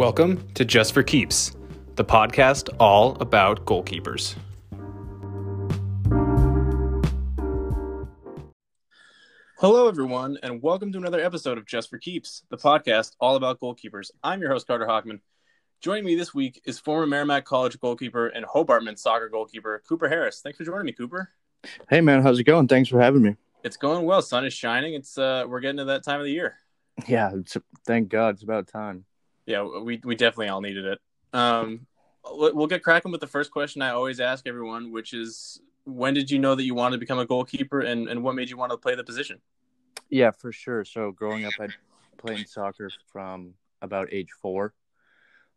Welcome to Just for Keeps, the podcast all about goalkeepers. Hello, everyone, and welcome to another episode of Just for Keeps, the podcast all about goalkeepers. I'm your host, Carter Hockman. Joining me this week is former Merrimack College goalkeeper and Hobart men's soccer goalkeeper, Cooper Harris. Thanks for joining me, Cooper. Hey, man, how's it going? Thanks for having me. It's going well. Sun is shining. It's uh, we're getting to that time of the year. Yeah, thank God, it's about time. Yeah, we we definitely all needed it. Um, we'll get cracking with the first question I always ask everyone, which is when did you know that you wanted to become a goalkeeper and, and what made you want to play the position? Yeah, for sure. So growing up, I played soccer from about age four,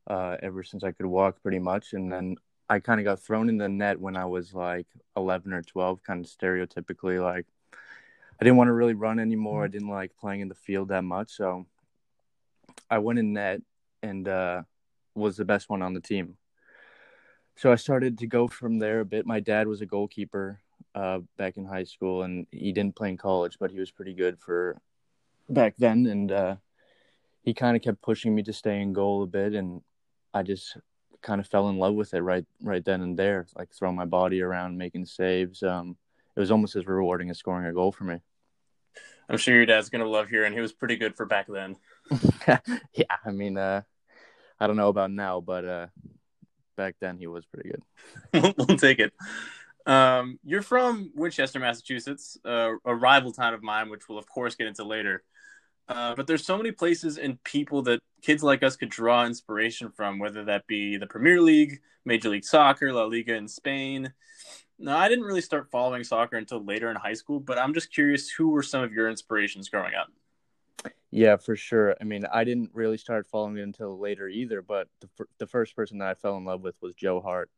uh, ever since I could walk pretty much. And then I kind of got thrown in the net when I was like 11 or 12, kind of stereotypically. Like, I didn't want to really run anymore. I didn't like playing in the field that much. So I went in net and uh, was the best one on the team so I started to go from there a bit. My dad was a goalkeeper uh, back in high school, and he didn't play in college, but he was pretty good for back then. And uh, he kind of kept pushing me to stay in goal a bit, and I just kind of fell in love with it right right then and there. Like throwing my body around, making saves. Um, it was almost as rewarding as scoring a goal for me. I'm sure your dad's gonna love hearing he was pretty good for back then. yeah, I mean, uh, I don't know about now, but uh, back then he was pretty good. we'll take it. Um, you're from Winchester, Massachusetts, uh, a rival town of mine, which we'll of course get into later. Uh, but there's so many places and people that kids like us could draw inspiration from, whether that be the Premier League, Major League Soccer, La Liga in Spain. Now, I didn't really start following soccer until later in high school, but I'm just curious who were some of your inspirations growing up? Yeah, for sure. I mean, I didn't really start following it until later either, but the, the first person that I fell in love with was Joe Hart,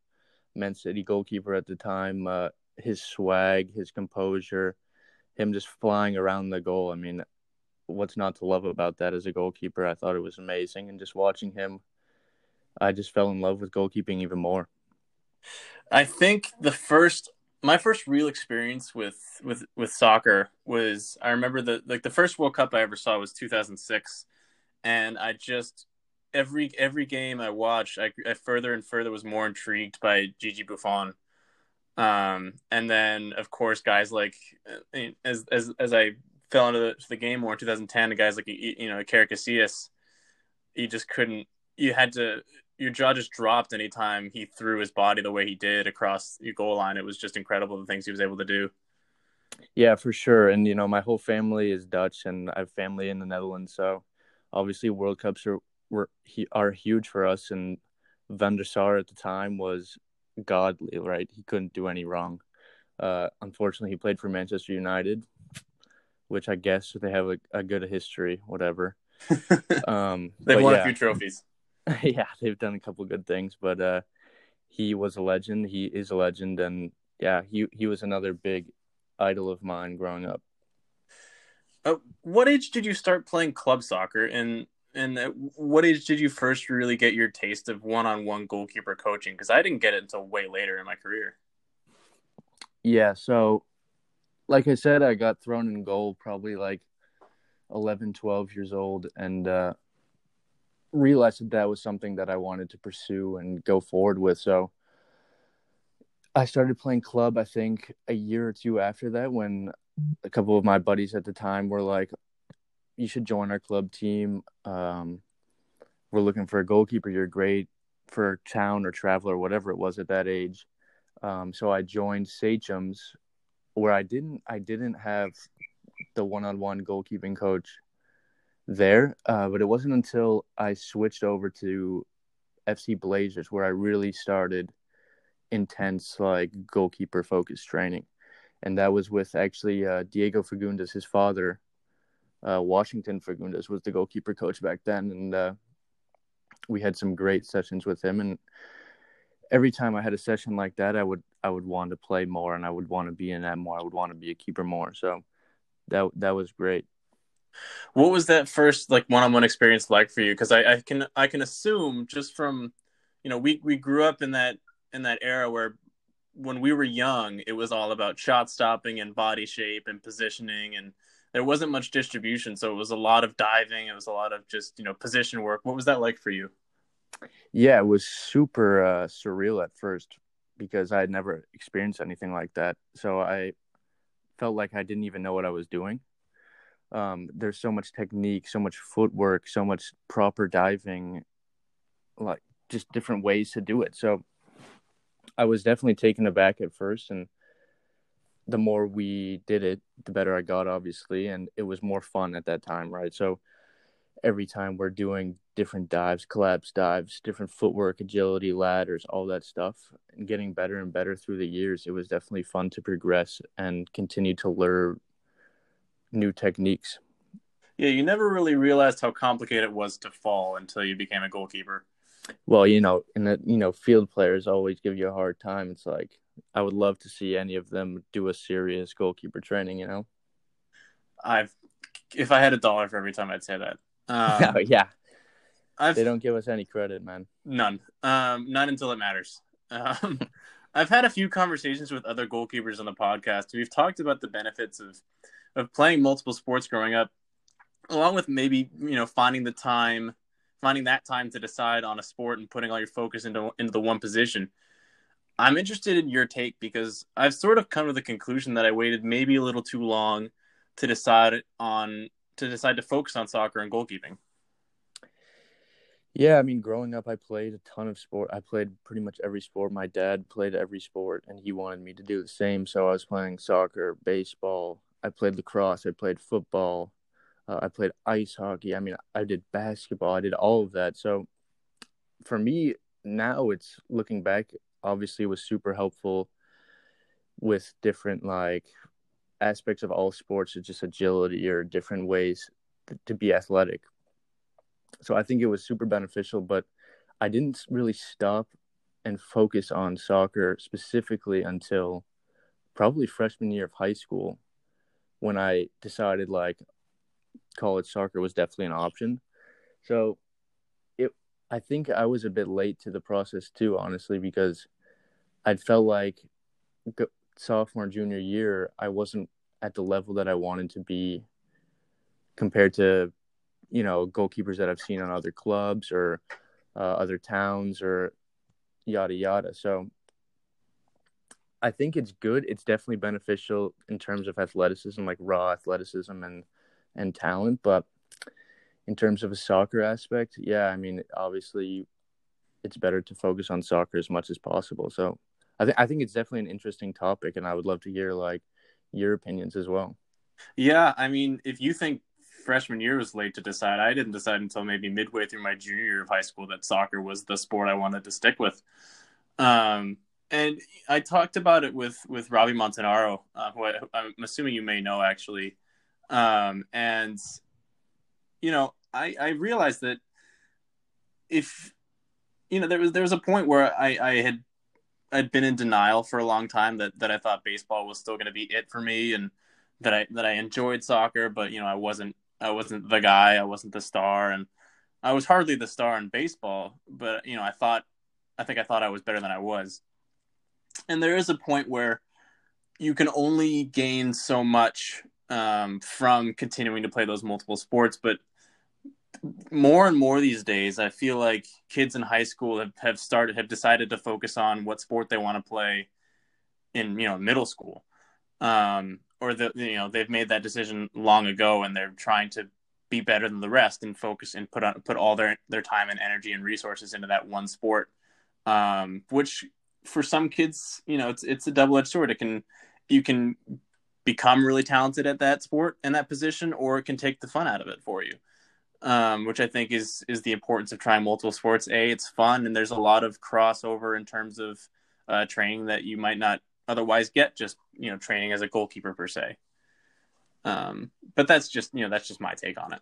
Man City goalkeeper at the time. Uh, his swag, his composure, him just flying around the goal. I mean, what's not to love about that as a goalkeeper? I thought it was amazing. And just watching him, I just fell in love with goalkeeping even more. I think the first my first real experience with with with soccer was I remember the like the first World Cup I ever saw was 2006, and I just every every game I watched, I, I further and further was more intrigued by Gigi Buffon. Um, and then of course guys like uh, as as as I fell into the, the game more in 2010, the guys like you know Iker Casillas, you just couldn't. You had to your jaw just dropped anytime he threw his body the way he did across your goal line. It was just incredible the things he was able to do. Yeah, for sure. And you know, my whole family is Dutch, and I have family in the Netherlands, so obviously World Cups are were are huge for us. And Van der Sar at the time was godly, right? He couldn't do any wrong. Uh, unfortunately, he played for Manchester United, which I guess they have a, a good history, whatever. Um, They've won yeah. a few trophies. yeah, they've done a couple good things, but uh, he was a legend. He is a legend, and yeah, he he was another big idol of mine growing up. Uh, what age did you start playing club soccer, and and at what age did you first really get your taste of one-on-one goalkeeper coaching? Because I didn't get it until way later in my career. Yeah, so like I said, I got thrown in goal probably like 11, 12 years old, and uh, realized that that was something that I wanted to pursue and go forward with. So I started playing club, I think, a year or two after that when a couple of my buddies at the time were like, you should join our club team. Um, we're looking for a goalkeeper. You're great for town or travel or whatever it was at that age. Um, so I joined Sachem's where I didn't I didn't have the one-on-one goalkeeping coach there. Uh, but it wasn't until I switched over to FC Blazers where I really started intense like goalkeeper focused training, and that was with actually uh, Diego Fagundez, his father. Uh, Washington Fagundez was the goalkeeper coach back then, and uh, we had some great sessions with him. And every time I had a session like that, I would I would want to play more, and I would want to be in that more. I would want to be a keeper more. So that that was great. What was that first like one-on-one experience like for you? Because I, I can I can assume just from you know we we grew up in that in that era where when we were young it was all about shot stopping and body shape and positioning and there wasn't much distribution so it was a lot of diving it was a lot of just you know position work what was that like for you Yeah, it was super uh, surreal at first because I had never experienced anything like that. So I felt like I didn't even know what I was doing. Um, there's so much technique, so much footwork, so much proper diving, like just different ways to do it. So I was definitely taken aback at first, and the more we did it, the better I got, obviously, and it was more fun at that time, right? So every time we're doing different dives, collapse dives, different footwork, agility, ladders, all that stuff, and getting better and better through the years, it was definitely fun to progress and continue to learn new techniques. Yeah, you never really realized how complicated it was to fall until you became a goalkeeper. Well, you know, and the you know, field players always give you a hard time. It's like I would love to see any of them do a serious goalkeeper training. You know, I've if I had a dollar for every time I'd say that. Um, yeah, I've they don't give us any credit, man. none, um, not until it matters. Um, I've had a few conversations with other goalkeepers on the podcast. We've talked about the benefits of of playing multiple sports growing up, along with maybe you know finding the time, finding that time to decide on a sport and putting all your focus into into the one position. I'm interested in your take because I've sort of come to the conclusion that I waited maybe a little too long to decide on to decide to focus on soccer and goalkeeping. Yeah, I mean, growing up, I played a ton of sport. I played pretty much every sport. My dad played every sport, and he wanted me to do the same. So I was playing soccer, baseball. I played lacrosse. I played football. Uh, I played ice hockey. I mean, I did basketball. I did all of that. So for me now, it's looking back. Obviously, was super helpful with different like aspects of all sports, it's just agility or different ways to be athletic. So I think it was super beneficial, but I didn't really stop and focus on soccer specifically until probably freshman year of high school when I decided like college soccer was definitely an option. So it I think I was a bit late to the process too honestly because I felt like sophomore junior year I wasn't at the level that I wanted to be compared to you know goalkeepers that I've seen on other clubs or uh, other towns or yada yada. So I think it's good. It's definitely beneficial in terms of athleticism, like raw athleticism and and talent. But in terms of a soccer aspect, yeah, I mean, obviously, it's better to focus on soccer as much as possible. So I think I think it's definitely an interesting topic, and I would love to hear like your opinions as well. Yeah, I mean, if you think freshman year was late to decide, I didn't decide until maybe midway through my junior year of high school that soccer was the sport I wanted to stick with. Um, and I talked about it with with Robbie Montanaro, uh, who I, am assuming you may know actually. Um, and you know, I I realized that if you know there was there was a point where I I had I'd been in denial for a long time that that I thought baseball was still going to be it for me and that I that I enjoyed soccer, but you know I wasn't I wasn't the guy, I wasn't the star, and I was hardly the star in baseball. But you know I thought I think I thought I was better than I was and there is a point where you can only gain so much um, from continuing to play those multiple sports but more and more these days i feel like kids in high school have, have started have decided to focus on what sport they want to play in you know middle school. Um, or the you know they've made that decision long ago and they're trying to be better than the rest and focus and put on put all their their time and energy and resources into that one sport um, which for some kids, you know, it's it's a double edged sword. It can you can become really talented at that sport and that position, or it can take the fun out of it for you. Um, which I think is is the importance of trying multiple sports. A, it's fun, and there's a lot of crossover in terms of uh, training that you might not otherwise get just you know training as a goalkeeper per se. Um, but that's just you know that's just my take on it.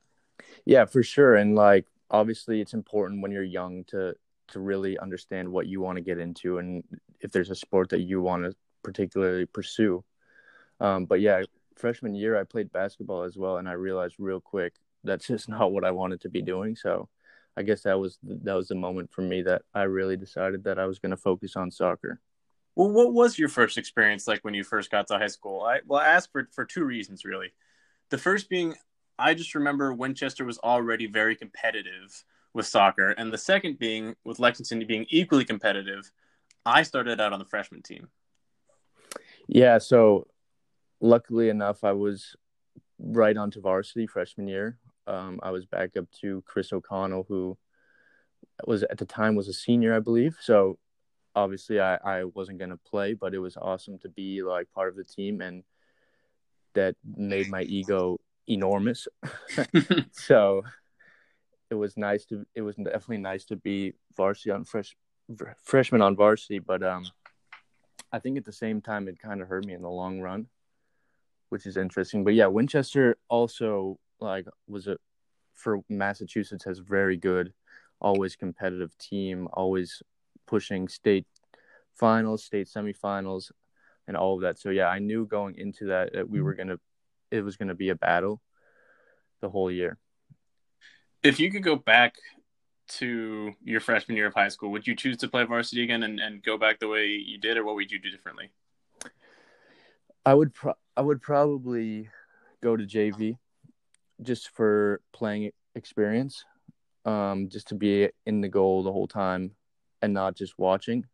Yeah, for sure, and like obviously it's important when you're young to to really understand what you want to get into and if there's a sport that you want to particularly pursue. Um, but yeah, freshman year I played basketball as well, and I realized real quick that's just not what I wanted to be doing. So I guess that was that was the moment for me that I really decided that I was going to focus on soccer. Well, what was your first experience like when you first got to high school? I well, I asked for for two reasons really. The first being I just remember Winchester was already very competitive with soccer, and the second being with Lexington being equally competitive. I started out on the freshman team. Yeah, so luckily enough, I was right onto varsity freshman year. Um, I was back up to Chris O'Connell, who was at the time was a senior, I believe. So obviously, I, I wasn't gonna play, but it was awesome to be like part of the team, and that made my ego enormous. so it was nice to it was definitely nice to be varsity on fresh freshman on varsity, but um, I think at the same time it kind of hurt me in the long run, which is interesting. But yeah, Winchester also like was a for Massachusetts has very good, always competitive team, always pushing state finals, state semifinals, and all of that. So yeah, I knew going into that that we were gonna it was gonna be a battle the whole year. If you could go back to your freshman year of high school, would you choose to play varsity again and, and go back the way you did, or what would you do differently? I would pro- I would probably go to JV just for playing experience, um, just to be in the goal the whole time and not just watching,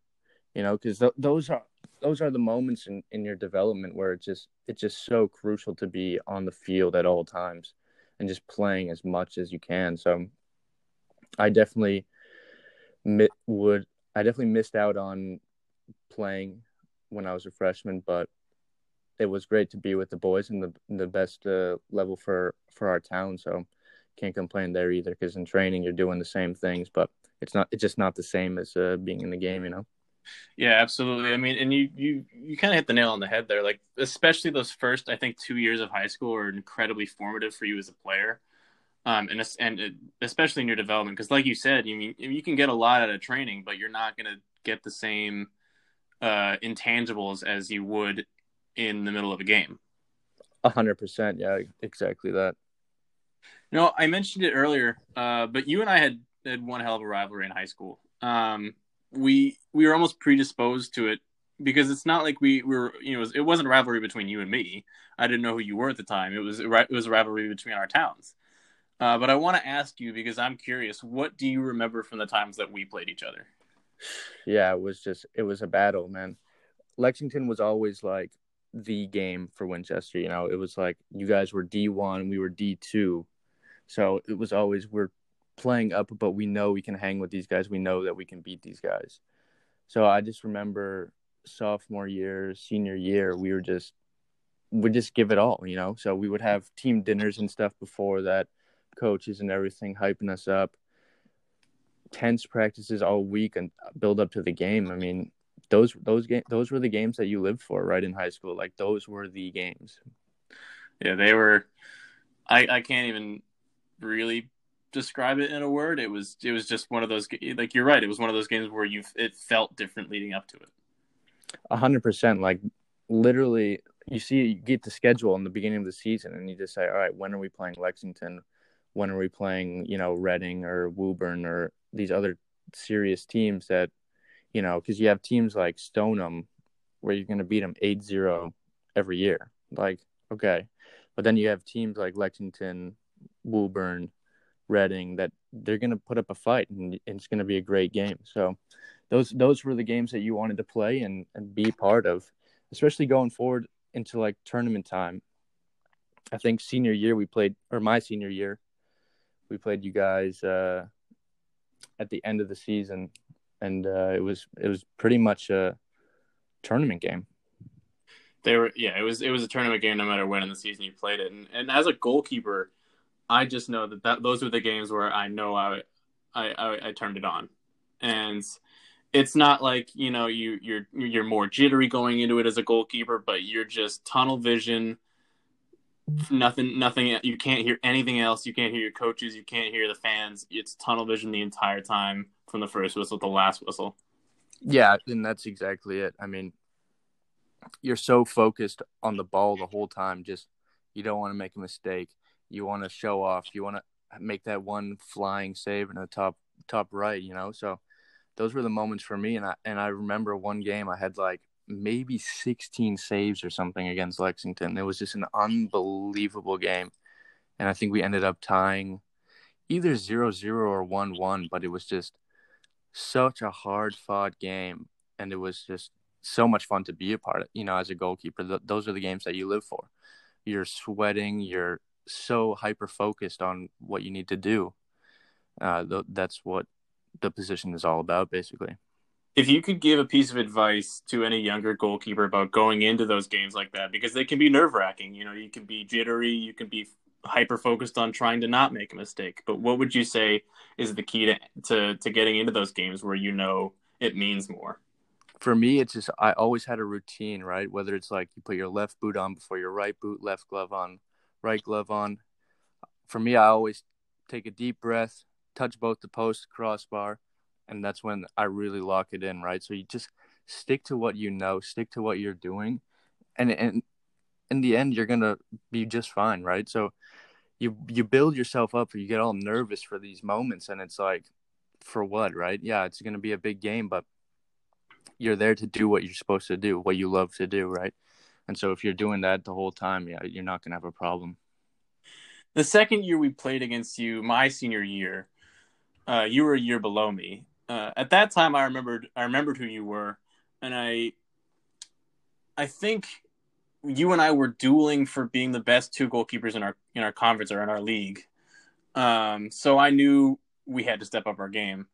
you know, because th- those are those are the moments in, in your development where it's just it's just so crucial to be on the field at all times and just playing as much as you can. So I definitely would I definitely missed out on playing when I was a freshman, but it was great to be with the boys in the the best uh, level for for our town. So can't complain there either because in training you're doing the same things, but it's not it's just not the same as uh, being in the game, you know. Yeah, absolutely. I mean, and you you you kind of hit the nail on the head there. Like especially those first, I think, two years of high school are incredibly formative for you as a player um, and and especially in your development, because like you said, you mean you can get a lot out of training, but you're not going to get the same uh, intangibles as you would in the middle of a game. A hundred percent, yeah, exactly that. You know, I mentioned it earlier, uh, but you and I had had one hell of a rivalry in high school. Um, we we were almost predisposed to it because it's not like we were, you know, it wasn't a rivalry between you and me. I didn't know who you were at the time. It was it was a rivalry between our towns. Uh, but I want to ask you because I'm curious. What do you remember from the times that we played each other? Yeah, it was just it was a battle, man. Lexington was always like the game for Winchester. You know, it was like you guys were D one, we were D two, so it was always we're playing up, but we know we can hang with these guys. We know that we can beat these guys. So I just remember sophomore year, senior year, we were just we just give it all, you know. So we would have team dinners and stuff before that coaches and everything hyping us up. Tense practices all week and build up to the game. I mean, those those game those were the games that you lived for, right in high school. Like those were the games. Yeah, they were. I I can't even really describe it in a word. It was it was just one of those like you're right. It was one of those games where you it felt different leading up to it. A hundred percent. Like literally, you see, you get the schedule in the beginning of the season, and you just say, "All right, when are we playing Lexington? when are we playing, you know, Reading or Woburn or these other serious teams that, you know, because you have teams like Stoneham where you're going to beat them 8 0 every year. Like, okay. But then you have teams like Lexington, Woburn, Reading that they're going to put up a fight and it's going to be a great game. So those those were the games that you wanted to play and, and be part of, especially going forward into like tournament time. I think senior year we played, or my senior year, we played you guys uh, at the end of the season, and uh, it was it was pretty much a tournament game. They were yeah, it was it was a tournament game no matter when in the season you played it, and and as a goalkeeper, I just know that, that those were the games where I know I I, I, I turned it on, and it's not like you know you you're you're more jittery going into it as a goalkeeper, but you're just tunnel vision. Nothing nothing you can't hear anything else. You can't hear your coaches. You can't hear the fans. It's tunnel vision the entire time from the first whistle to the last whistle. Yeah and that's exactly it. I mean you're so focused on the ball the whole time. Just you don't want to make a mistake you want to show off you want to make that one flying save in the top top right you know so those were the moments for me and i and i remember one game i had like maybe 16 saves or something against Lexington. It was just an unbelievable game. And I think we ended up tying either zero zero or one one, but it was just such a hard fought game, and it was just so much fun to be a part of. You know, as a goalkeeper, th- those are the games that you live for. You're sweating. You're so hyper focused on what you need to do. Uh, th- that's what the position is all about, basically. If you could give a piece of advice to any younger goalkeeper about going into those games like that, because they can be nerve wracking. You know, you can be jittery, you can be hyper focused on trying to not make a mistake. But what would you say is the key to, to to getting into those games where you know it means more? For me, it's just I always had a routine, right? Whether it's like you put your left boot on before your right boot, left glove on, right glove on. For me, I always take a deep breath, touch both the post, crossbar, and that's when I really lock it in, right? So you just stick to what you know, stick to what you're doing, and and in the end, you're gonna be just fine, right? So you you build yourself up, or you get all nervous for these moments, and it's like, for what, right? Yeah, it's gonna be a big game, but you're there to do what you're supposed to do, what you love to do, right? And so if you're doing that the whole time, yeah, you're not gonna have a problem. The second year we played against you, my senior year, uh, you were a year below me. Uh, at that time, I remembered I remembered who you were, and I I think you and I were dueling for being the best two goalkeepers in our in our conference or in our league. Um, so I knew we had to step up our game.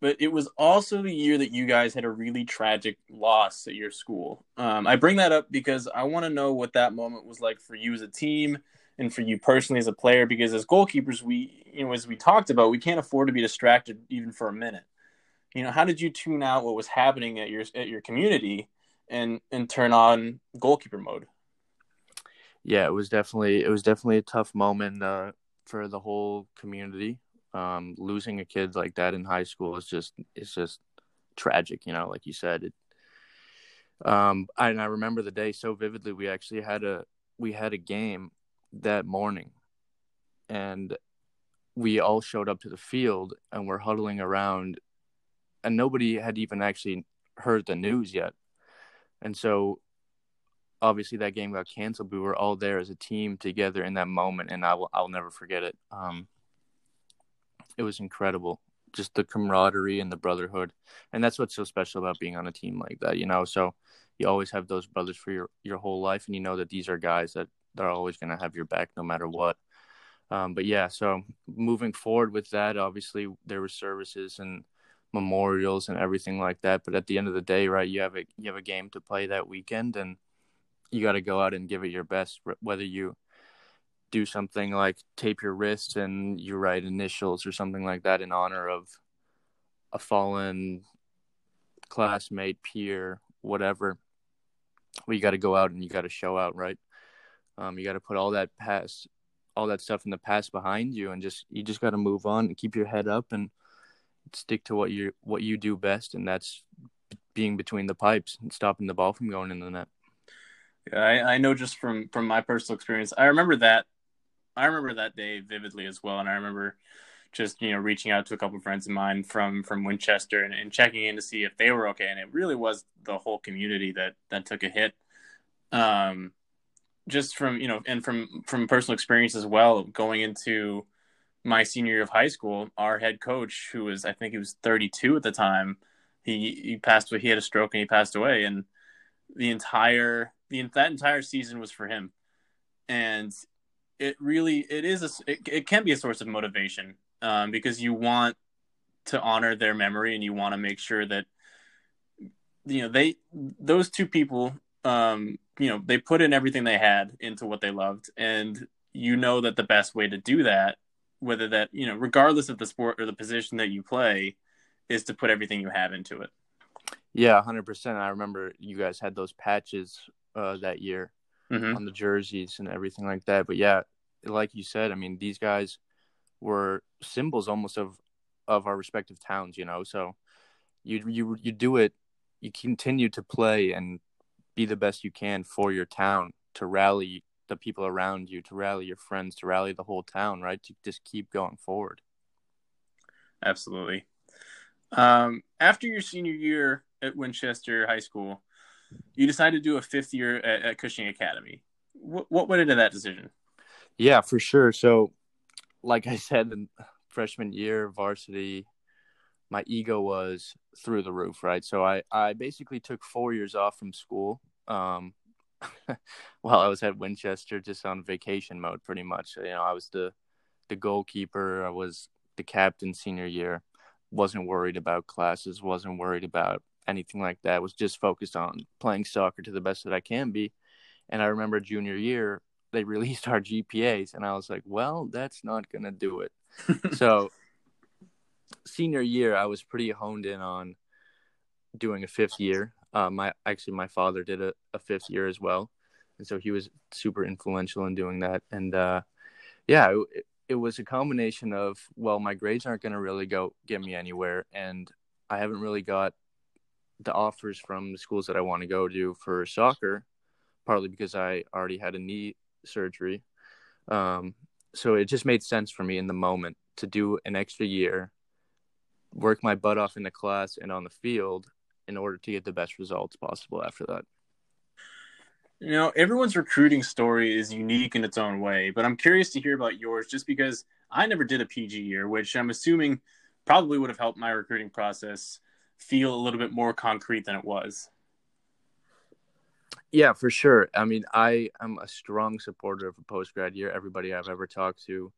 But it was also the year that you guys had a really tragic loss at your school. Um, I bring that up because I want to know what that moment was like for you as a team and for you personally as a player. Because as goalkeepers, we, you know, as we talked about, we can't afford to be distracted even for a minute. You know, how did you tune out what was happening at your at your community and and turn on goalkeeper mode. Yeah, it was definitely it was definitely a tough moment uh, for the whole community. Um, losing a kid like that in high school is just it's just tragic, you know. Like you said, it. Um, I, and I remember the day so vividly. We actually had a we had a game that morning, and we all showed up to the field and we're huddling around, and nobody had even actually heard the news yet and so obviously that game got canceled. We were all there as a team together in that moment, and I will I'll never forget it. Um, it was incredible, just the camaraderie and the brotherhood, and that's what's so special about being on a team like that, you know. So you always have those brothers for your your whole life, and you know that these are guys that are always going to have your back no matter what. Um, but yeah, so moving forward with that, obviously there were services and memorials and everything like that. But at the end of the day, right, you have a you have a game to play that weekend, and you got to go out and give it your best. Whether you do something like tape your wrists and you write initials or something like that in honor of a fallen classmate, peer, whatever. Well, you got to go out and you got to show out, right? Um, you got to put all that past, all that stuff in the past behind you, and just you just got to move on and keep your head up and stick to what you what you do best, and that's being between the pipes and stopping the ball from going in the net. Yeah, I, I know just from from my personal experience. I remember that. I remember that day vividly as well, and I remember just you know reaching out to a couple of friends of mine from from Winchester and, and, checking in to see if they were okay. And it really was the whole community that that took a hit. Um, just from you know, and from from personal experience as well, going into my senior year of high school, our head coach, who was I think he was 32 at the time, he he passed away. He had a stroke and he passed away, and the entire the that entire season was for him, and it really it is a it, it can be a source of motivation um, because you want to honor their memory and you want to make sure that you know they those two people um, you know they put in everything they had into what they loved and you know that the best way to do that whether that you know regardless of the sport or the position that you play is to put everything you have into it. Yeah 100% i remember you guys had those patches uh, that year mm-hmm. on the jerseys and everything like that but yeah like you said i mean these guys were symbols almost of of our respective towns you know so you you you do it you continue to play and be the best you can for your town to rally the people around you, to rally your friends, to rally the whole town, right? To just keep going forward. Absolutely. Um, after your senior year at Winchester High School, you decided to do a fifth year at, at Cushing Academy. What, what went into that decision? Yeah, for sure. So like I said, in freshman year varsity, my ego was through the roof, right? So I, I basically took four years off from school um, while I was at Winchester, just on vacation mode, pretty much. You know, I was the the goalkeeper. I was the captain senior year. wasn't worried about classes. wasn't worried about anything like that. was just focused on playing soccer to the best that I can be. And I remember junior year, they released our GPAs, and I was like, well, that's not gonna do it. so senior year, I was pretty honed in on doing a fifth year. Uh, my actually, my father did a, a fifth year as well, and so he was super influential in doing that. And uh, yeah, it, it was a combination of well, my grades aren't going to really go get me anywhere, and I haven't really got the offers from the schools that I want to go to for soccer, partly because I already had a knee surgery. Um, so it just made sense for me in the moment to do an extra year, work my butt off in the class and on the field in order to get the best results possible after that. You know, everyone's recruiting story is unique in its own way, but I'm curious to hear about yours just because I never did a PG year, which I'm assuming probably would have helped my recruiting process feel a little bit more concrete than it was. Yeah, for sure. I mean, I am a strong supporter of a post grad year. Everybody I've ever talked to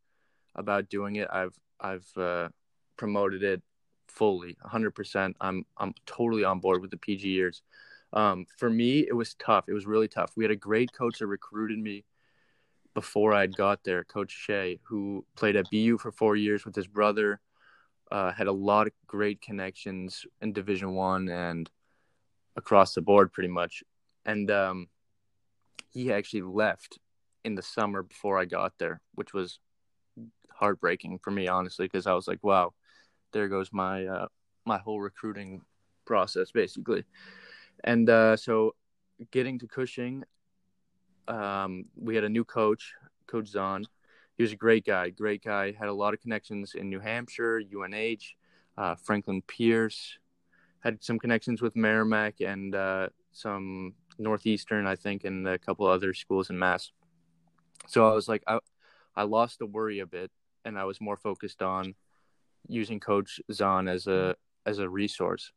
about doing it, I've I've uh, promoted it fully, 100%. I'm I'm totally on board with the PG years. Um, for me, it was tough. It was really tough. We had a great coach that recruited me before I got there, Coach Shea, who played at BU for four years with his brother. Uh, had a lot of great connections in Division One and across the board, pretty much. And um, he actually left in the summer before I got there, which was heartbreaking for me, honestly, because I was like, "Wow, there goes my uh, my whole recruiting process, basically." And uh, so, getting to Cushing, um, we had a new coach, Coach Zahn, he was a great guy, great guy. Had a lot of connections in New Hampshire, UNH, uh, Franklin Pierce. Had some connections with Merrimack and uh, some Northeastern, I think, and a couple other schools in Mass. So I was like, I, I lost the worry a bit, and I was more focused on using Coach Zahn as a as a resource.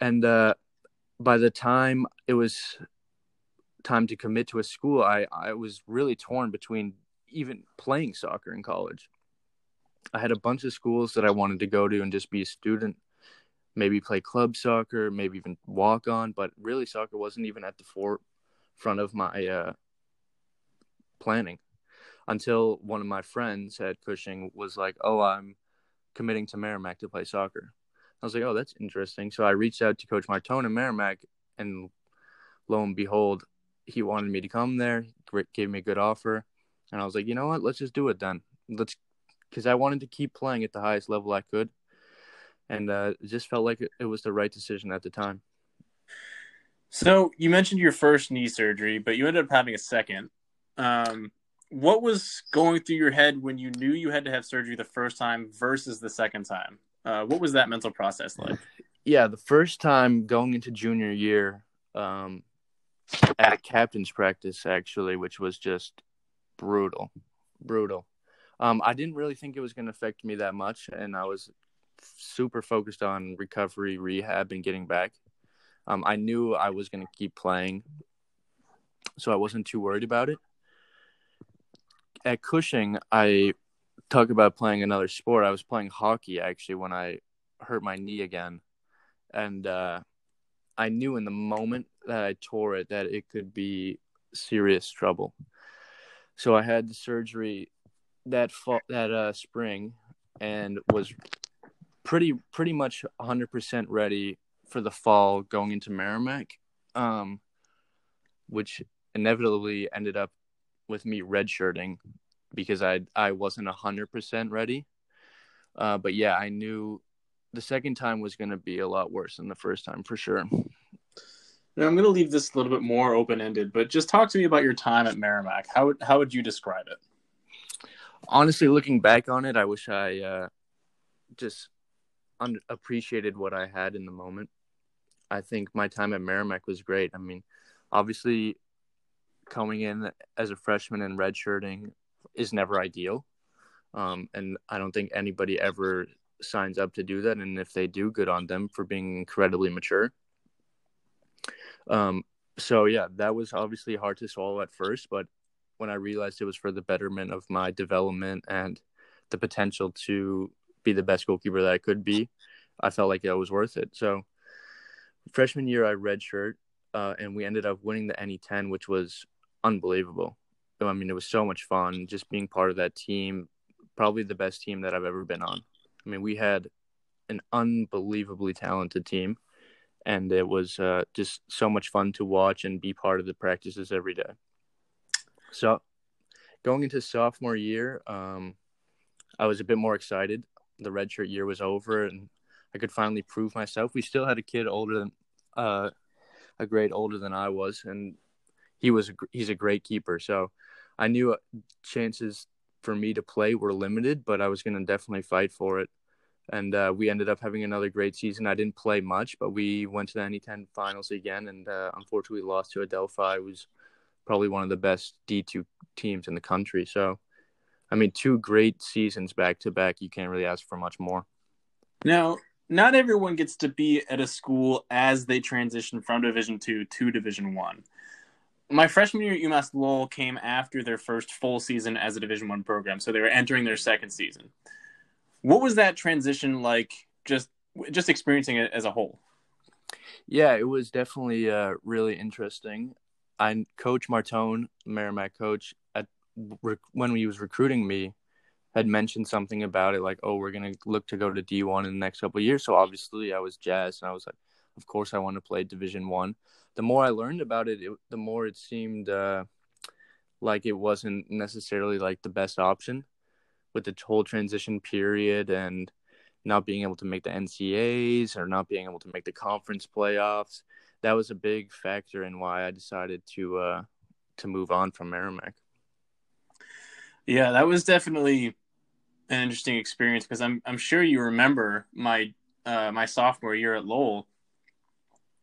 And uh, by the time it was time to commit to a school, I, I was really torn between even playing soccer in college. I had a bunch of schools that I wanted to go to and just be a student, maybe play club soccer, maybe even walk on, but really soccer wasn't even at the forefront of my uh, planning until one of my friends at Cushing was like, "Oh, I'm committing to Merrimack to play soccer." I was like, "Oh, that's interesting." So I reached out to Coach Martone in Merrimack, and lo and behold, he wanted me to come there. Gave me a good offer and I was like, you know what? Let's just do it then. Let's, because I wanted to keep playing at the highest level I could, and uh, it just felt like it, was the right decision at the time. So you mentioned your first knee surgery, but you ended up having a second. Um, what was going through your head when you knew you had to have surgery the first time versus the second time? Uh, what was that mental process like? Yeah, the first time going into junior year, um, at a captain's practice actually, which was just brutal, brutal. Um, I didn't really think it was going to affect me that much, and I was super focused on recovery, rehab, and getting back. Um, I knew I was going to keep playing, so I wasn't too worried about it. At Cushing, I talk about playing another sport. I was playing hockey actually when I hurt my knee again, and uh, I knew in the moment that I tore it that it could be serious trouble. So I had the surgery that fall, that uh, spring and was pretty pretty much 100% ready for the fall going into Merrimack, um, which inevitably ended up with me redshirting because I I wasn't 100% ready. Uh, but yeah, I knew the second time was going to be a lot worse than the first time for sure. Now, I'm going to leave this a little bit more open ended, but just talk to me about your time at Merrimack. How would, how would you describe it? Honestly, looking back on it, I wish I uh, just un- appreciated what I had in the moment. I think my time at Merrimack was great. I mean, obviously, coming in as a freshman and redshirting is never ideal. Um, and I don't think anybody ever signs up to do that. And if they do, good on them for being incredibly mature. Um, so yeah, that was obviously hard to swallow at first, but when I realized it was for the betterment of my development and the potential to be the best goalkeeper that I could be, I felt like it was worth it. So freshman year, I redshirt, uh, and we ended up winning the NE10, which was unbelievable. I mean, it was so much fun just being part of that team. Probably the best team that I've ever been on. I mean, we had an unbelievably talented team, and it was uh, just so much fun to watch and be part of the practices every day. So, going into sophomore year, um, I was a bit more excited. The redshirt year was over, and I could finally prove myself. We still had a kid older than, uh, a grade older than I was, and he was a, he's a great keeper. So, I knew uh, chances for me to play were limited, but I was going to definitely fight for it and uh, we ended up having another great season. I didn't play much, but we went to the NE10 finals again, and uh, unfortunately lost to Adelphi, who's probably one of the best D2 teams in the country. So, I mean, two great seasons back to back. You can't really ask for much more. Now, not everyone gets to be at a school as they transition from Division Two to Division One. My freshman year at UMass Lowell came after their first full season as a Division One program, so they were entering their second season. What was that transition like? Just just experiencing it as a whole. Yeah, it was definitely uh, really interesting. I coach Martone, Merrimack coach, at when he was recruiting me, had mentioned something about it, like, "Oh, we're gonna look to go to D one in the next couple years." So obviously, I was jazzed, and I was like, "Of course, I want to play Division one." The more I learned about it, it the more it seemed uh, like it wasn't necessarily like the best option with the whole transition period and not being able to make the NCAAs or not being able to make the conference playoffs. That was a big factor in why I decided to uh, to move on from Merrimack. Yeah, that was definitely an interesting experience because I'm I'm sure you remember my uh, my sophomore year at Lowell.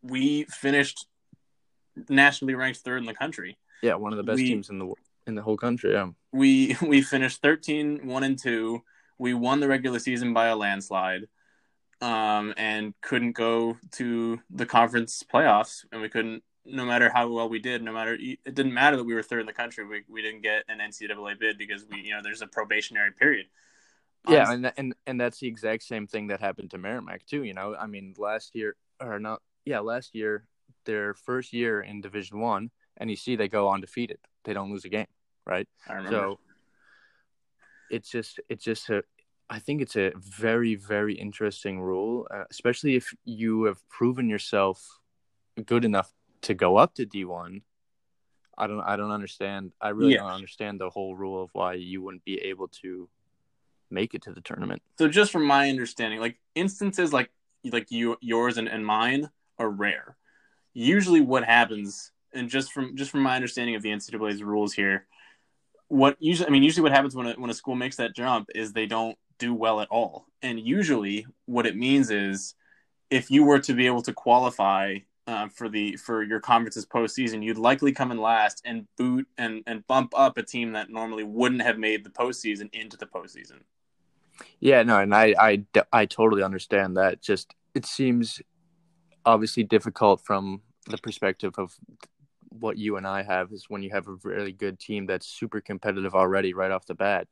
We finished nationally ranked third in the country. Yeah, one of the best we, teams in the in the whole country. Yeah, we we finished 13 1 and 2 we won the regular season by a landslide um, and couldn't go to the conference playoffs and we couldn't no matter how well we did no matter it didn't matter that we were third in the country we, we didn't get an ncaa bid because we you know there's a probationary period. Yeah um, and, and and that's the exact same thing that happened to merrimack too you know. I mean last year or not yeah last year their first year in division one and you see they go undefeated. They don't lose a game right? I remember. So it's just it's just a I think it's a very very interesting rule, uh, especially if you have proven yourself good enough to go up to D1. I don't I don't understand. I really yeah. don't understand the whole rule of why you wouldn't be able to make it to the tournament. So just from my understanding, like instances like like you yours and, and mine are rare. Usually what happens and just from just from my understanding of the NCAA's rules here, what usually I mean usually what happens when a, when a school makes that jump is they don't do well at all. And usually what it means is if you were to be able to qualify uh, for the for your conference's postseason, you'd likely come in last and boot and and bump up a team that normally wouldn't have made the postseason into the postseason. Yeah, no, and I I I totally understand that. Just it seems obviously difficult from the perspective of what you and I have is when you have a really good team that's super competitive already right off the bat.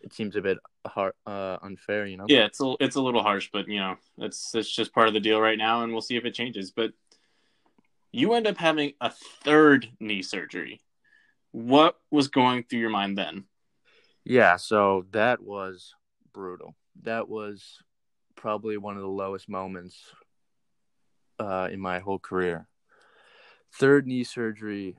It seems a bit hard, uh, unfair, you know. Yeah, it's a it's a little harsh, but you know, it's it's just part of the deal right now, and we'll see if it changes. But you end up having a third knee surgery. What was going through your mind then? Yeah, so that was brutal. That was probably one of the lowest moments uh, in my whole career third knee surgery.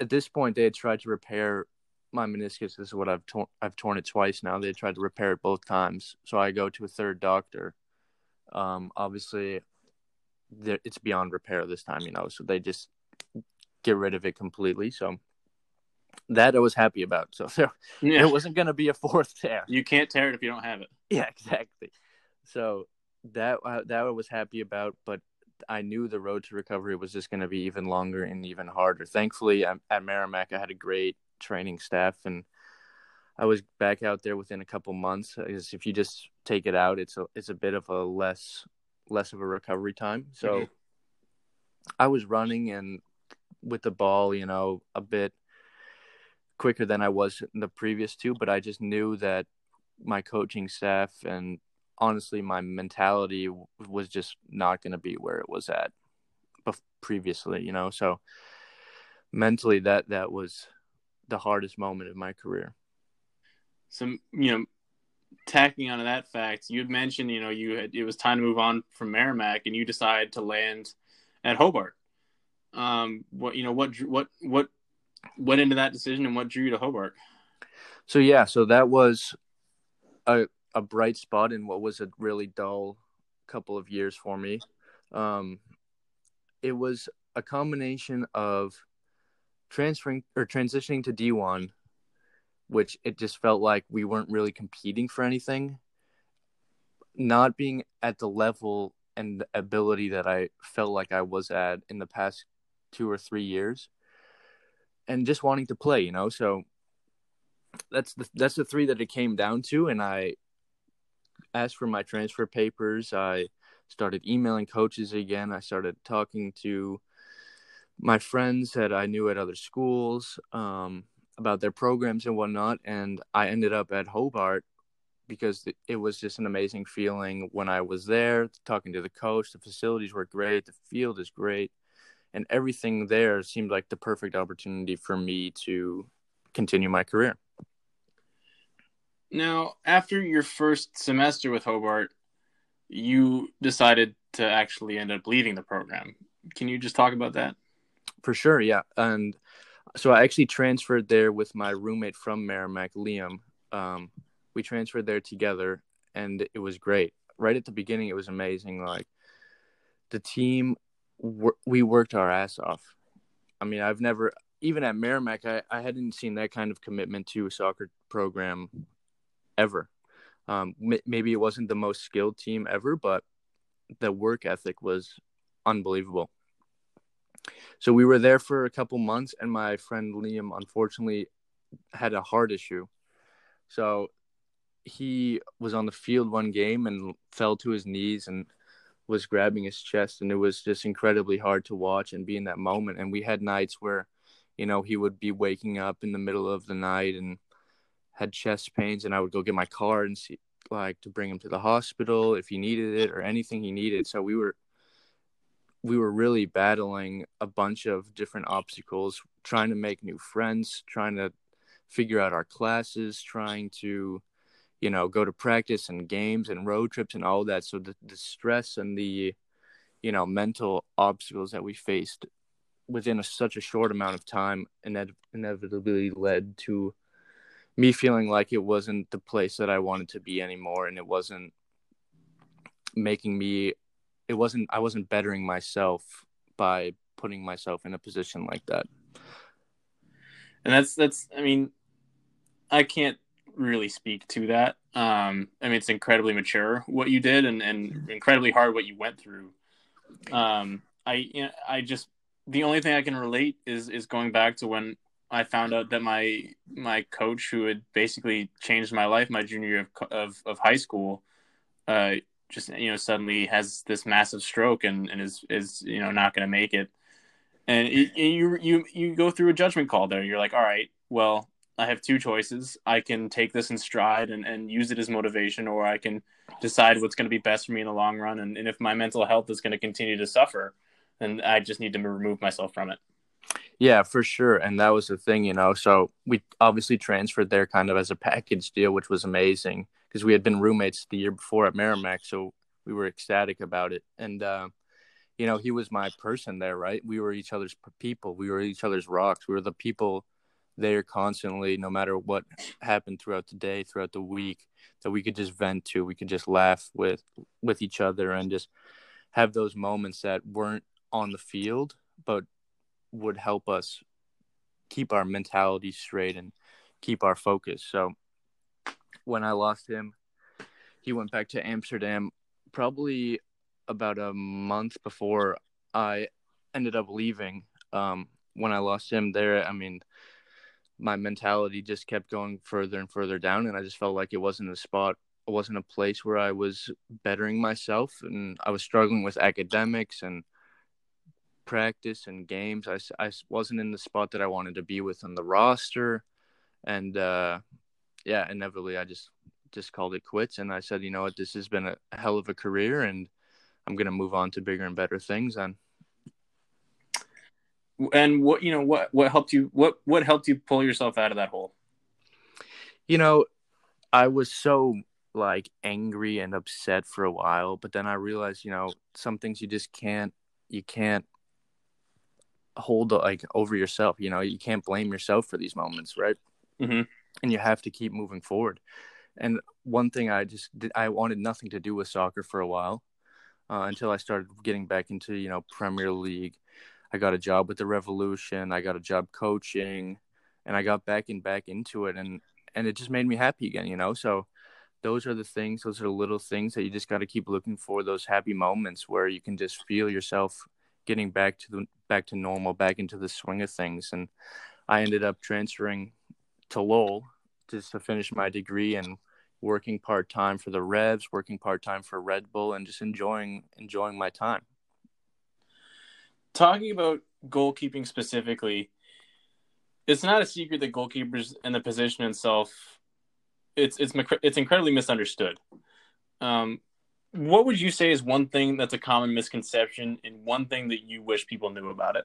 At this point, they had tried to repair my meniscus. This is what I've torn. I've torn it twice now. They tried to repair it both times. So I go to a third doctor. Um, obviously, it's beyond repair this time. You know, so they just get rid of it completely. So that I was happy about. So there, yeah. it wasn't going to be a fourth tear. You can't tear it if you don't have it. Yeah, exactly. So that uh, that I was happy about, but I knew the road to recovery was just going to be even longer and even harder. Thankfully, at Merrimack, I had a great training staff, and I was back out there within a couple months. Because if you just take it out, it's a it's a bit of a less less of a recovery time. So mm-hmm. I was running and with the ball, you know, a bit quicker than I was in the previous two, but I just knew that my coaching staff and honestly my mentality was just not going to be where it was at previously, you know. So mentally that that was the hardest moment of my career. So, you know, tacking onto that fact, you had mentioned, you know, you had it was time to move on from Merrimack and you decided to land at Hobart. Um what you know, what what what went into that decision and what drew you to Hobart? So yeah, so that was a a bright spot in what was a really dull couple of years for me. Um, it was a combination of transferring or transitioning to D1, which it just felt like we weren't really competing for anything, not being at the level and ability that I felt like I was at in the past two or three years, and just wanting to play, you know. So that's the that's the three that it came down to, and I asked for my transfer papers. I started emailing coaches again. I started talking to my friends that I knew at other schools um, about their programs and whatnot. And I ended up at Hobart because it was just an amazing feeling when I was there, talking to the coach. The facilities were great, the field is great, and everything there seemed like the perfect opportunity for me to continue my career. Now, after your first semester with Hobart, you decided to actually end up leaving the program. Can you just talk about that? For sure, yeah. And so I actually transferred there with my roommate from Merrimack, Liam. Um, we transferred there together, and it was great. Right at the beginning, it was amazing. Like the team, we worked our ass off. I mean, I've never, even at Merrimack, I, I hadn't seen that kind of commitment to a soccer program ever. Um, m- maybe it wasn't the most skilled team ever, but the work ethic was unbelievable. So we were there for a couple months, and my friend Liam unfortunately had a heart issue. So he was on the field one game and fell to his knees and was grabbing his chest, and it was just incredibly hard to watch and be in that moment. And we had nights where, you know, he would be waking up in the middle of the night and had chest pains and I would go get my car and see like to bring him to the hospital if he needed it or anything he needed. So we were we were really battling a bunch of different obstacles, trying to make new friends, trying to figure out our classes, trying to, you know, go to practice and games and road trips and all that. So the, the stress and the, you know, mental obstacles that we faced within a, such a short amount of time inevitably led to me feeling like it wasn't the place that I wanted to be anymore and it wasn't making me it wasn't I wasn't bettering myself by putting myself in a position like that. And that's that's I mean I can't really speak to that. Um I mean it's incredibly mature what you did and and incredibly hard what you went through. Um I you know, I just the only thing I can relate is is going back to when I found out that my my coach, who had basically changed my life my junior year of of, of high school, uh, just you know suddenly has this massive stroke and, and is is you know not going to make it, and it, you you you go through a judgment call there. You're like, all right, well, I have two choices. I can take this in stride and, and use it as motivation, or I can decide what's going to be best for me in the long run. And, and if my mental health is going to continue to suffer, then I just need to remove myself from it. Yeah, for sure. And that was the thing, you know. So we obviously transferred there kind of as a package deal, which was amazing because we had been roommates the year before at Merrimack. So we were ecstatic about it. And, uh, you know, he was my person there, right? We were each other's people. We were each other's rocks. We were the people there constantly, no matter what happened throughout the day, throughout the week, that we could just vent to. We could just laugh with with each other and just have those moments that weren't on the field, but would help us keep our mentality straight and keep our focus. So when I lost him, he went back to Amsterdam probably about a month before I ended up leaving. Um, when I lost him there, I mean, my mentality just kept going further and further down, and I just felt like it wasn't a spot, it wasn't a place where I was bettering myself, and I was struggling with academics and practice and games. I, I wasn't in the spot that I wanted to be with on the roster, and uh, yeah, inevitably I just just called it quits, and I said, you know what, this has been a hell of a career, and I'm gonna move on to bigger and better things. And and what you know what what helped you what what helped you pull yourself out of that hole? You know, I was so like angry and upset for a while, but then I realized, you know, some things you just can't you can't hold like over yourself. You know, you can't blame yourself for these moments, right? Mm-hmm. And you have to keep moving forward. And one thing I just did, I wanted nothing to do with soccer for a while uh, until I started getting back into you know Premier League. I got a job with the Revolution. I got a job coaching, and I got back and back into it, and and it just made me happy again. You know, so those are the things. Those are the little things that you just got to keep looking for. Those happy moments where you can just feel yourself getting back to the back to normal, back into the swing of things. And I ended up transferring to Lowell just to finish my degree and working part time for the Revs, working part time for Red Bull, and just enjoying enjoying my time. Talking about goalkeeping specifically, it's not a secret that goalkeepers and the position itself, it's it's it's incredibly misunderstood. Um, what would you say is one thing that's a common misconception and one thing that you wish people knew about it?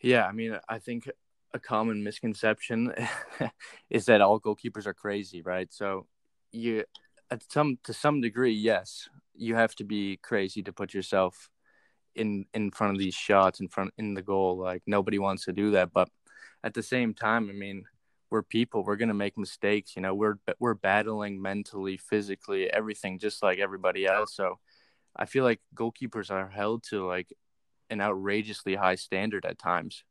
Yeah, I mean, I think a common misconception is that all goalkeepers are crazy, right? So you at some to some degree, yes, you have to be crazy to put yourself in in front of these shots in front in the goal. Like nobody wants to do that, but at the same time, I mean, we're people. We're gonna make mistakes. You know, we're we're battling mentally, physically, everything, just like everybody else. So I feel like goalkeepers are held to like an outrageously high standard at times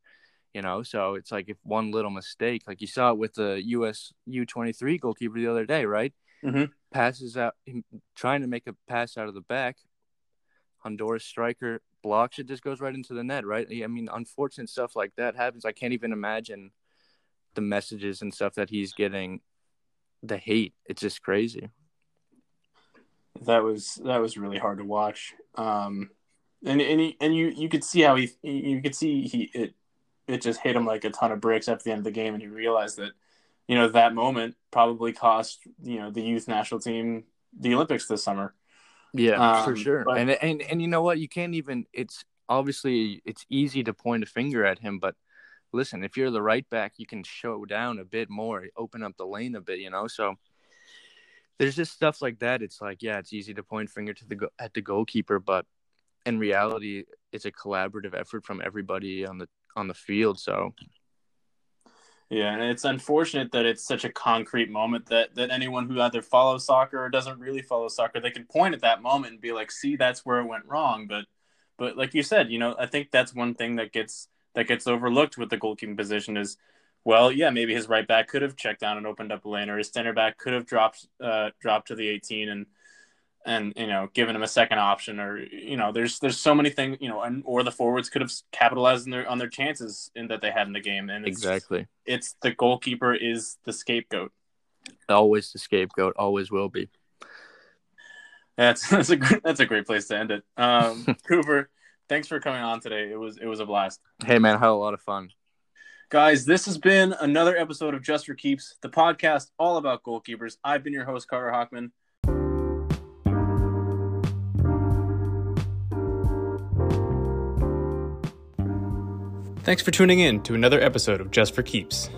you know so it's like if one little mistake like you saw it with the us u23 goalkeeper the other day right mm-hmm. passes out trying to make a pass out of the back honduras striker blocks it just goes right into the net right i mean unfortunate stuff like that happens i can't even imagine the messages and stuff that he's getting the hate it's just crazy that was that was really hard to watch um and and, he, and you you could see how he you could see he it it just hit him like a ton of bricks at the end of the game, and he realized that you know that moment probably cost you know the youth national team the Olympics this summer. Yeah, um, for sure. But, and and and you know what? You can't even. It's obviously it's easy to point a finger at him, but listen, if you're the right back, you can show down a bit more, open up the lane a bit. You know, so there's just stuff like that. It's like, yeah, it's easy to point finger to the at the goalkeeper, but in reality, it's a collaborative effort from everybody on the on the field. So yeah, and it's unfortunate that it's such a concrete moment that that anyone who either follows soccer or doesn't really follow soccer, they can point at that moment and be like, "See, that's where it went wrong." But but like you said, you know, I think that's one thing that gets that gets overlooked with the goalkeeping position is well, yeah, maybe his right back could have checked down and opened up a lane, or his center back could have dropped uh, dropped to the 18 and and you know given him a second option or you know there's there's so many things you know and or the forwards could have capitalized on their on their chances in that they had in the game and it's, exactly. it's the goalkeeper is the scapegoat. Always the scapegoat always will be. That's that's a that's a great place to end it. Um cooper thanks for coming on today it was it was a blast hey man I had a lot of fun Guys, this has been another episode of Just for Keeps, the podcast all about goalkeepers. I've been your host, Carter Hockman. Thanks for tuning in to another episode of Just for Keeps.